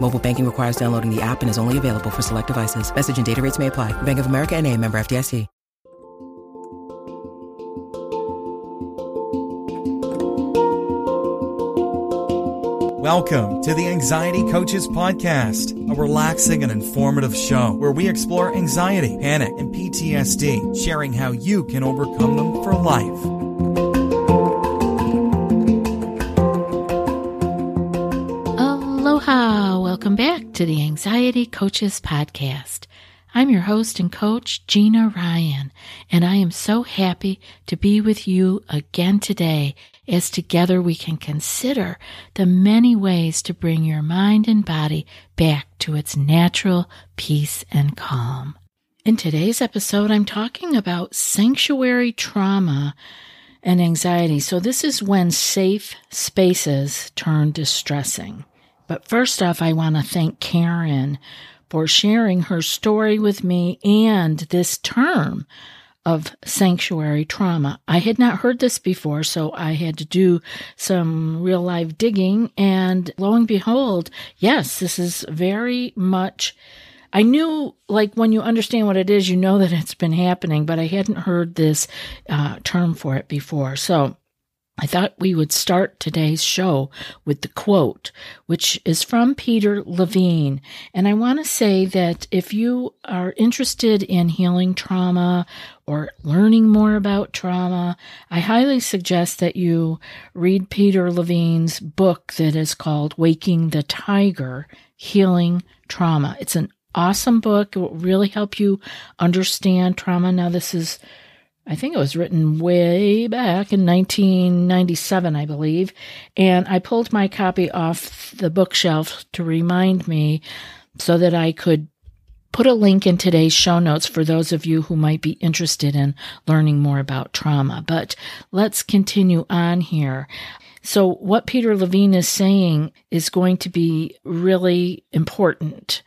Mobile banking requires downloading the app and is only available for select devices. Message and data rates may apply. Bank of America and a member FDIC. Welcome to the Anxiety Coaches Podcast, a relaxing and informative show where we explore anxiety, panic, and PTSD, sharing how you can overcome them for life. Aloha! Welcome back to the Anxiety Coaches Podcast. I'm your host and coach, Gina Ryan, and I am so happy to be with you again today as together we can consider the many ways to bring your mind and body back to its natural peace and calm. In today's episode, I'm talking about sanctuary trauma and anxiety. So, this is when safe spaces turn distressing. But first off, I want to thank Karen for sharing her story with me and this term of sanctuary trauma. I had not heard this before, so I had to do some real life digging. And lo and behold, yes, this is very much. I knew, like, when you understand what it is, you know that it's been happening, but I hadn't heard this uh, term for it before. So I thought we would start today's show with the quote, which is from Peter Levine. And I want to say that if you are interested in healing trauma or learning more about trauma, I highly suggest that you read Peter Levine's book that is called Waking the Tiger Healing Trauma. It's an awesome book. It will really help you understand trauma. Now, this is I think it was written way back in 1997, I believe. And I pulled my copy off the bookshelf to remind me so that I could put a link in today's show notes for those of you who might be interested in learning more about trauma. But let's continue on here. So, what Peter Levine is saying is going to be really important.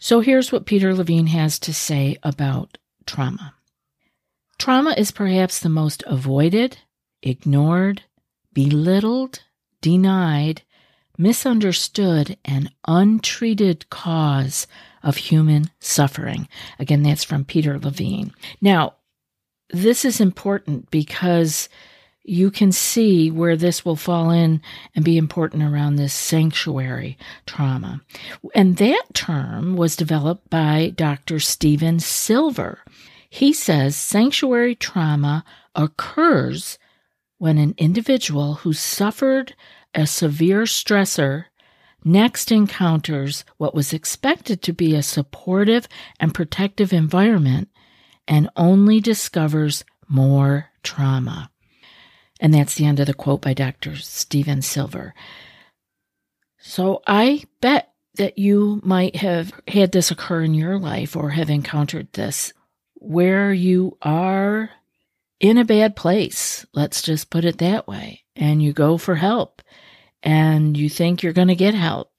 So, here's what Peter Levine has to say about trauma. Trauma is perhaps the most avoided, ignored, belittled, denied, misunderstood, and untreated cause of human suffering. Again, that's from Peter Levine. Now, this is important because you can see where this will fall in and be important around this sanctuary trauma. And that term was developed by Dr. Steven Silver. He says sanctuary trauma occurs when an individual who suffered a severe stressor next encounters what was expected to be a supportive and protective environment and only discovers more trauma. And that's the end of the quote by Dr. Steven Silver. So I bet that you might have had this occur in your life or have encountered this where you are in a bad place. Let's just put it that way. And you go for help and you think you're going to get help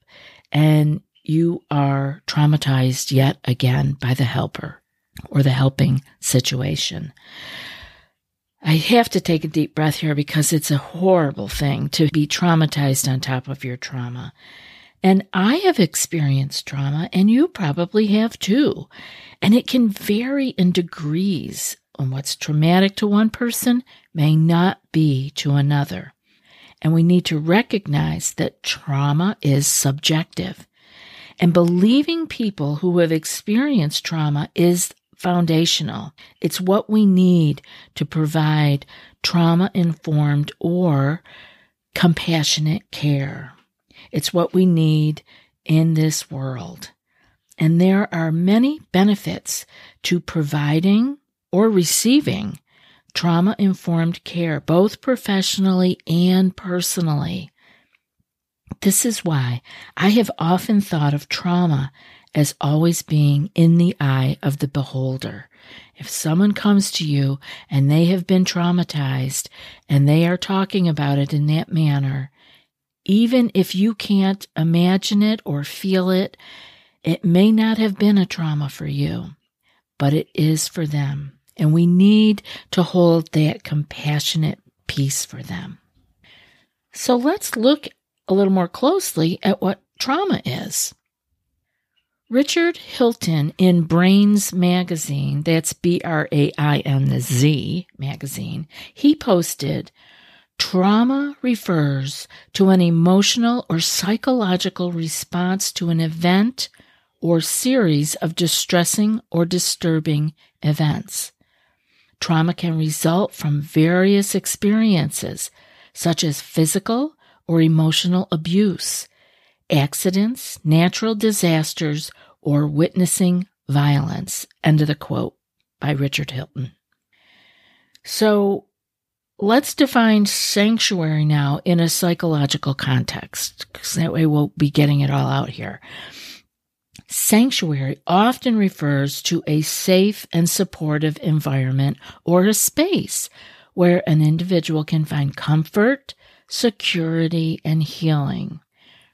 and you are traumatized yet again by the helper or the helping situation. I have to take a deep breath here because it's a horrible thing to be traumatized on top of your trauma. And I have experienced trauma, and you probably have too. And it can vary in degrees. And what's traumatic to one person may not be to another. And we need to recognize that trauma is subjective. And believing people who have experienced trauma is foundational. It's what we need to provide trauma informed or compassionate care. It's what we need in this world. And there are many benefits to providing or receiving trauma informed care, both professionally and personally. This is why I have often thought of trauma as always being in the eye of the beholder. If someone comes to you and they have been traumatized and they are talking about it in that manner, even if you can't imagine it or feel it, it may not have been a trauma for you, but it is for them. And we need to hold that compassionate peace for them. So let's look a little more closely at what trauma is. Richard Hilton in Brainz magazine, that's B R A I N Z magazine, he posted Trauma refers to an emotional or psychological response to an event or series of distressing or disturbing events. Trauma can result from various experiences, such as physical or emotional abuse, accidents, natural disasters, or witnessing violence. End of the quote by Richard Hilton. So let's define sanctuary now in a psychological context, because that way we'll be getting it all out here. Sanctuary often refers to a safe and supportive environment or a space where an individual can find comfort, security, and healing.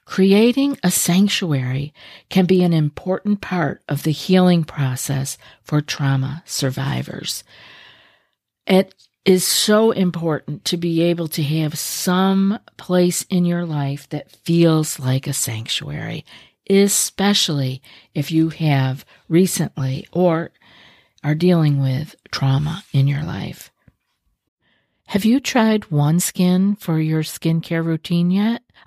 Creating a sanctuary can be an important part of the healing process for trauma survivors. It is so important to be able to have some place in your life that feels like a sanctuary, especially if you have recently or are dealing with trauma in your life. Have you tried OneSkin for your skincare routine yet?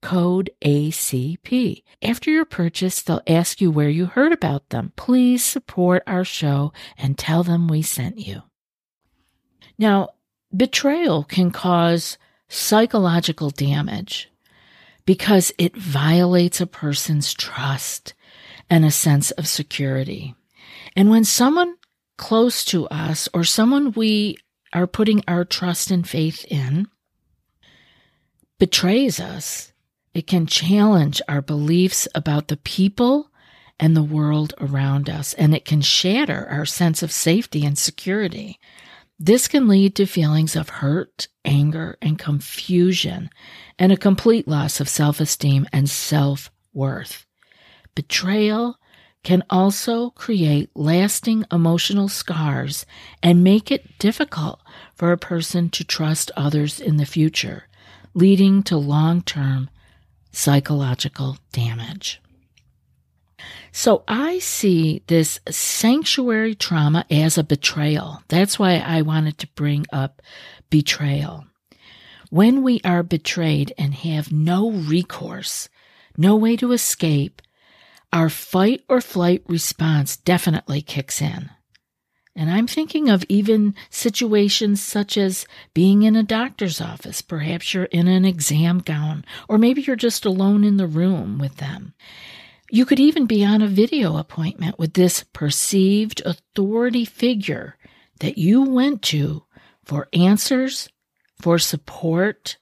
code ACP. After your purchase, they'll ask you where you heard about them. Please support our show and tell them we sent you. Now, betrayal can cause psychological damage because it violates a person's trust and a sense of security. And when someone close to us or someone we are putting our trust and faith in betrays us, it can challenge our beliefs about the people and the world around us, and it can shatter our sense of safety and security. This can lead to feelings of hurt, anger, and confusion, and a complete loss of self esteem and self worth. Betrayal can also create lasting emotional scars and make it difficult for a person to trust others in the future, leading to long term psychological damage. So I see this sanctuary trauma as a betrayal. That's why I wanted to bring up betrayal. When we are betrayed and have no recourse, no way to escape, our fight or flight response definitely kicks in. And I'm thinking of even situations such as being in a doctor's office. Perhaps you're in an exam gown, or maybe you're just alone in the room with them. You could even be on a video appointment with this perceived authority figure that you went to for answers, for support.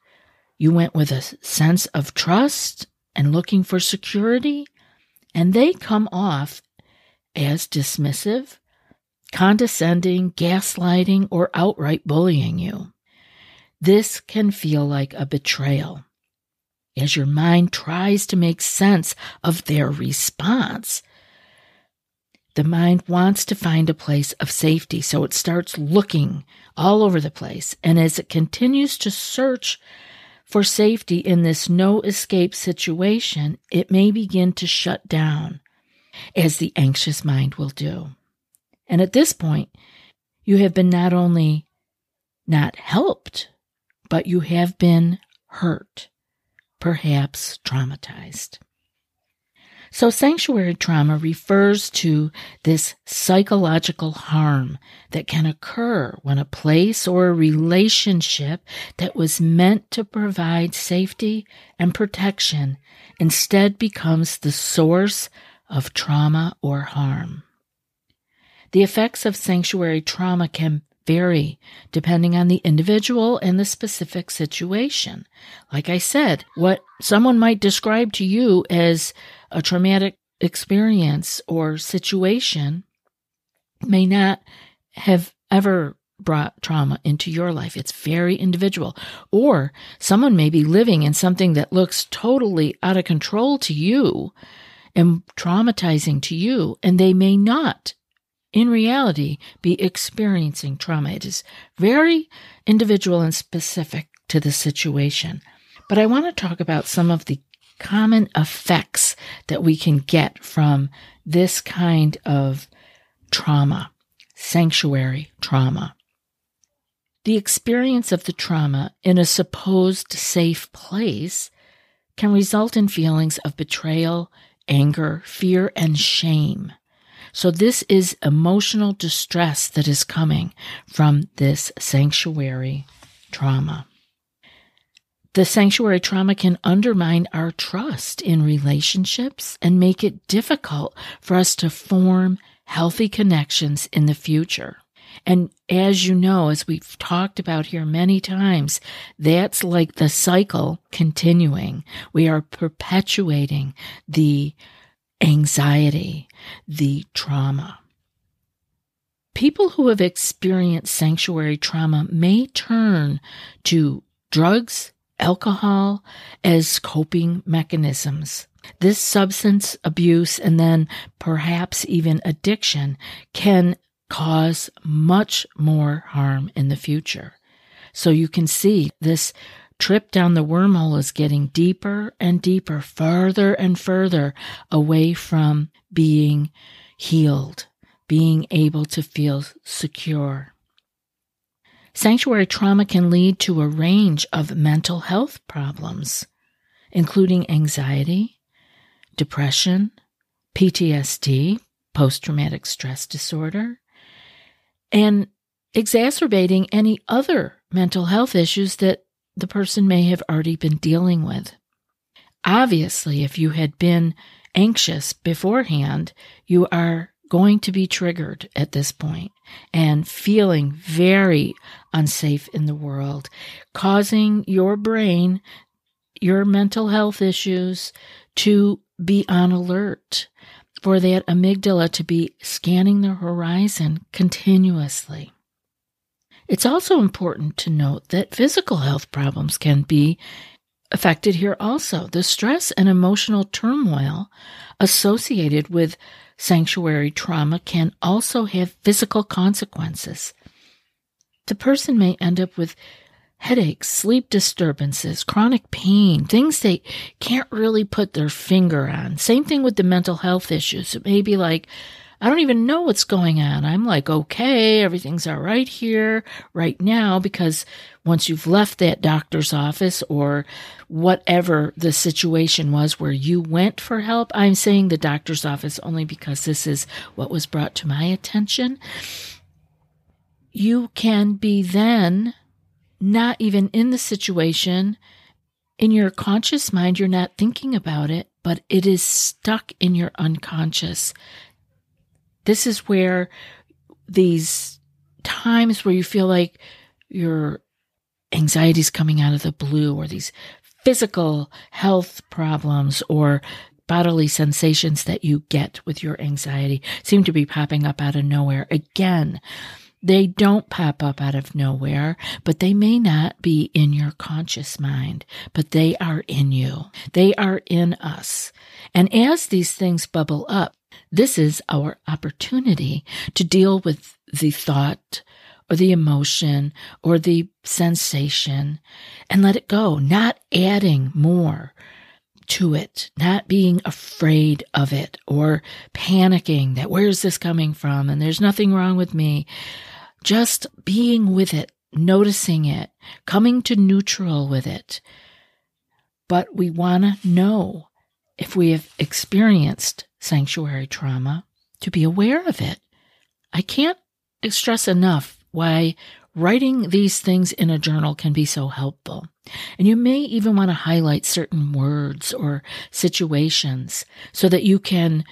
You went with a sense of trust and looking for security, and they come off as dismissive, condescending, gaslighting, or outright bullying you. This can feel like a betrayal. As your mind tries to make sense of their response, the mind wants to find a place of safety, so it starts looking all over the place. And as it continues to search for safety in this no escape situation, it may begin to shut down, as the anxious mind will do. And at this point, you have been not only not helped, but you have been hurt, perhaps traumatized. So, sanctuary trauma refers to this psychological harm that can occur when a place or a relationship that was meant to provide safety and protection instead becomes the source of trauma or harm. The effects of sanctuary trauma can vary depending on the individual and the specific situation. Like I said, what someone might describe to you as a traumatic experience or situation may not have ever brought trauma into your life. It's very individual. Or someone may be living in something that looks totally out of control to you and traumatizing to you, and they may not in reality be experiencing trauma. It is very individual and specific to the situation. But I want to talk about some of the common effects that we can get from this kind of trauma, sanctuary trauma. The experience of the trauma in a supposed safe place can result in feelings of betrayal, anger, fear, and shame. So this is emotional distress that is coming from this sanctuary trauma. The sanctuary trauma can undermine our trust in relationships and make it difficult for us to form healthy connections in the future. And as you know, as we've talked about here many times, that's like the cycle continuing. We are perpetuating the anxiety, the trauma. People who have experienced sanctuary trauma may turn to drugs, alcohol as coping mechanisms. This substance abuse and then perhaps even addiction can cause much more harm in the future. So you can see this trip down the wormhole is getting deeper and deeper, further and further away from being healed, being able to feel secure. Sanctuary trauma can lead to a range of mental health problems, including anxiety, depression, PTSD, post traumatic stress disorder, and exacerbating any other mental health issues that the person may have already been dealing with. Obviously, if you had been anxious beforehand, you are going to be triggered at this point and feeling very unsafe in the world, causing your brain, your mental health issues to be on alert, for that amygdala to be scanning the horizon continuously. It's also important to note that physical health problems can be affected here also. The stress and emotional turmoil associated with sanctuary trauma can also have physical consequences. The person may end up with headaches, sleep disturbances, chronic pain, things they can't really put their finger on. Same thing with the mental health issues. It may be like I don't even know what's going on. I'm like, okay, everything's all right here right now because once you've left that doctor's office or whatever the situation was where you went for help, I'm saying the doctor's office only because this is what was brought to my attention. You can be then not even in the situation. In your conscious mind, you're not thinking about it, but it is stuck in your unconscious. This is where these times where you feel like your anxiety is coming out of the blue or these physical health problems or bodily sensations that you get with your anxiety seem to be popping up out of nowhere. Again, they don't pop up out of nowhere, but they may not be in your conscious mind, but they are in you. They are in us. And as these things bubble up, this is our opportunity to deal with the thought or the emotion or the sensation and let it go, not adding more to it, not being afraid of it or panicking that where's this coming from and there's nothing wrong with me. Just being with it, noticing it, coming to neutral with it. But we want to know if we have experienced sanctuary trauma to be aware of it. I can't stress enough why writing these things in a journal can be so helpful. And you may even want to highlight certain words or situations so that you can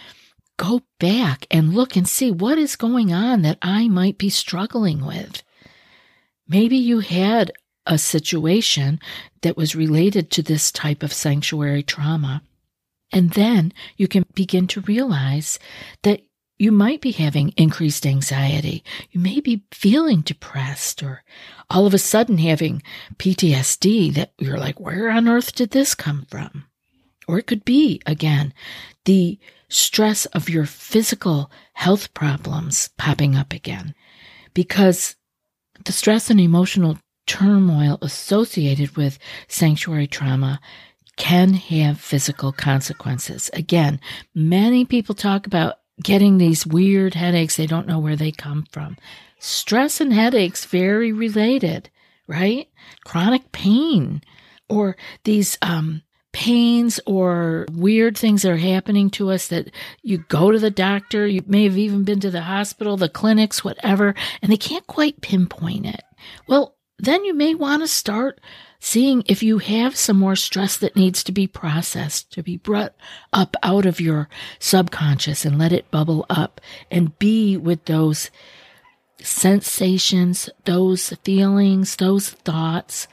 go back and look and see what is going on that I might be struggling with. Maybe you had a situation that was related to this type of sanctuary trauma. And then you can begin to realize that you might be having increased anxiety. You may be feeling depressed or all of a sudden having PTSD that you're like, where on earth did this come from? Or it could be, again, the stress of your physical health problems popping up again. Because the stress and emotional turmoil associated with sanctuary trauma can have physical consequences. Again, many people talk about getting these weird headaches. They don't know where they come from. Stress and headaches, very related, right? Chronic pain or these, um, pains or weird things that are happening to us that you go to the doctor, you may have even been to the hospital, the clinics, whatever, and they can't quite pinpoint it. Well, then you may want to start seeing if you have some more stress that needs to be processed, to be brought up out of your subconscious and let it bubble up and be with those sensations, those feelings, those thoughts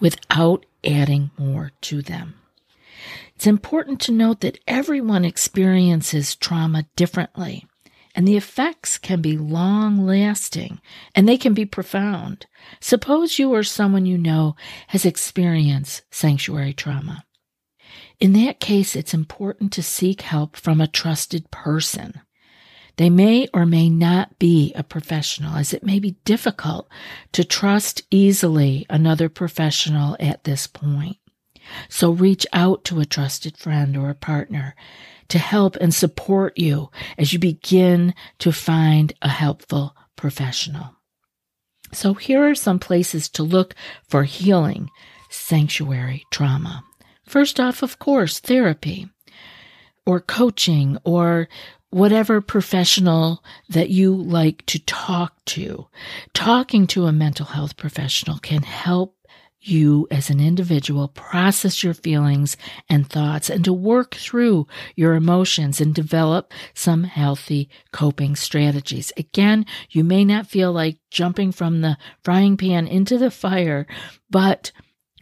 without adding more to them. It's important to note that everyone experiences trauma differently and the effects can be long lasting and they can be profound. Suppose you or someone you know has experienced sanctuary trauma. In that case, it's important to seek help from a trusted person. They may or may not be a professional, as it may be difficult to trust easily another professional at this point. So reach out to a trusted friend or a partner to help and support you as you begin to find a helpful professional. So here are some places to look for healing sanctuary trauma. First off, of course, therapy or coaching or whatever professional that you like to talk to. Talking to a mental health professional can help you as an individual process your feelings and thoughts and to work through your emotions and develop some healthy coping strategies. Again, you may not feel like jumping from the frying pan into the fire, but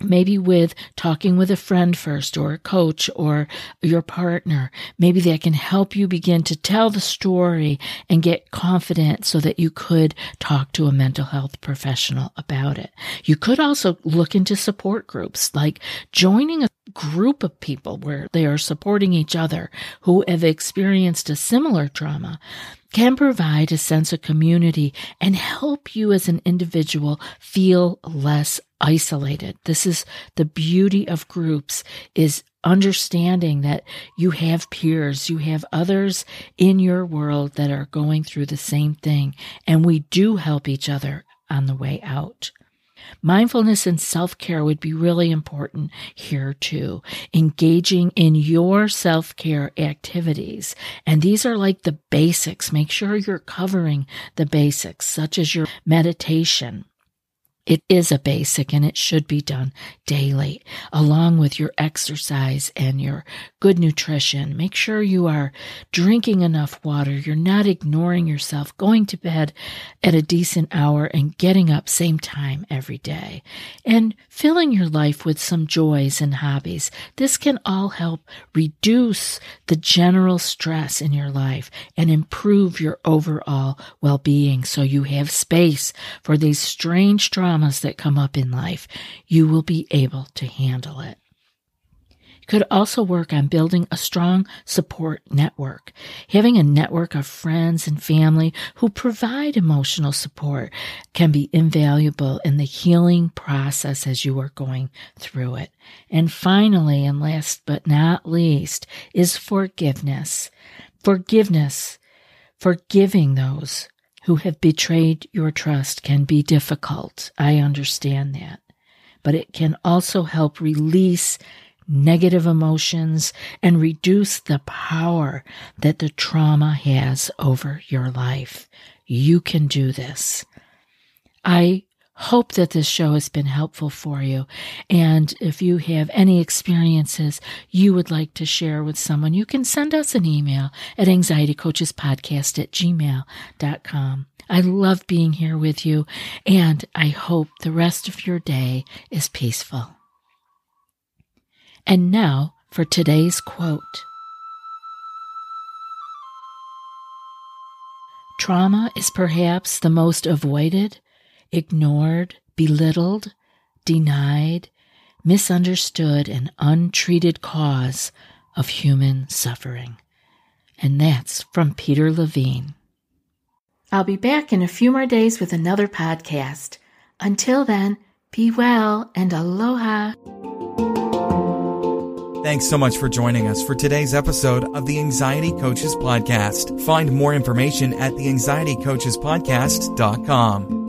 maybe with talking with a friend first or a coach or your partner. Maybe that can help you begin to tell the story and get confident so that you could talk to a mental health professional about it. You could also look into support groups like joining a group of people where they are supporting each other who have experienced a similar trauma can provide a sense of community and help you as an individual feel less isolated. This is the beauty of groups is understanding that you have peers, you have others in your world that are going through the same thing, and we do help each other on the way out. Mindfulness and self care would be really important here too. Engaging in your self care activities. And these are like the basics. Make sure you're covering the basics, such as your meditation, it is a basic and it should be done daily, along with your exercise and your good nutrition. Make sure you are drinking enough water. You're not ignoring yourself, going to bed at a decent hour and getting up same time every day. And filling your life with some joys and hobbies. This can all help reduce the general stress in your life and improve your overall well-being so you have space for these strange traumas that come up in life. You will be able to handle it You could also work on building a strong support network. Having a network of friends and family who provide emotional support can be invaluable in the healing process as you are going through it. And finally, and last but not least, is forgiveness. Forgiveness. Forgiving those who have betrayed your trust can be difficult. I understand that. But it can also help release negative emotions and reduce the power that the trauma has over your life. You can do this. I hope that this show has been helpful for you. And if you have any experiences you would like to share with someone, you can send us an email at anxietycoachespodcast at gmail.com. I love being here with you, and I hope the rest of your day is peaceful. And now for today's quote Trauma is perhaps the most avoided, ignored, belittled, denied, misunderstood, and untreated cause of human suffering. And that's from Peter Levine. I'll be back in a few more days with another podcast. Until then, be well and aloha. Thanks so much for joining us for today's episode of the Anxiety Coaches Podcast. Find more information at the anxietycoachespodcast.com.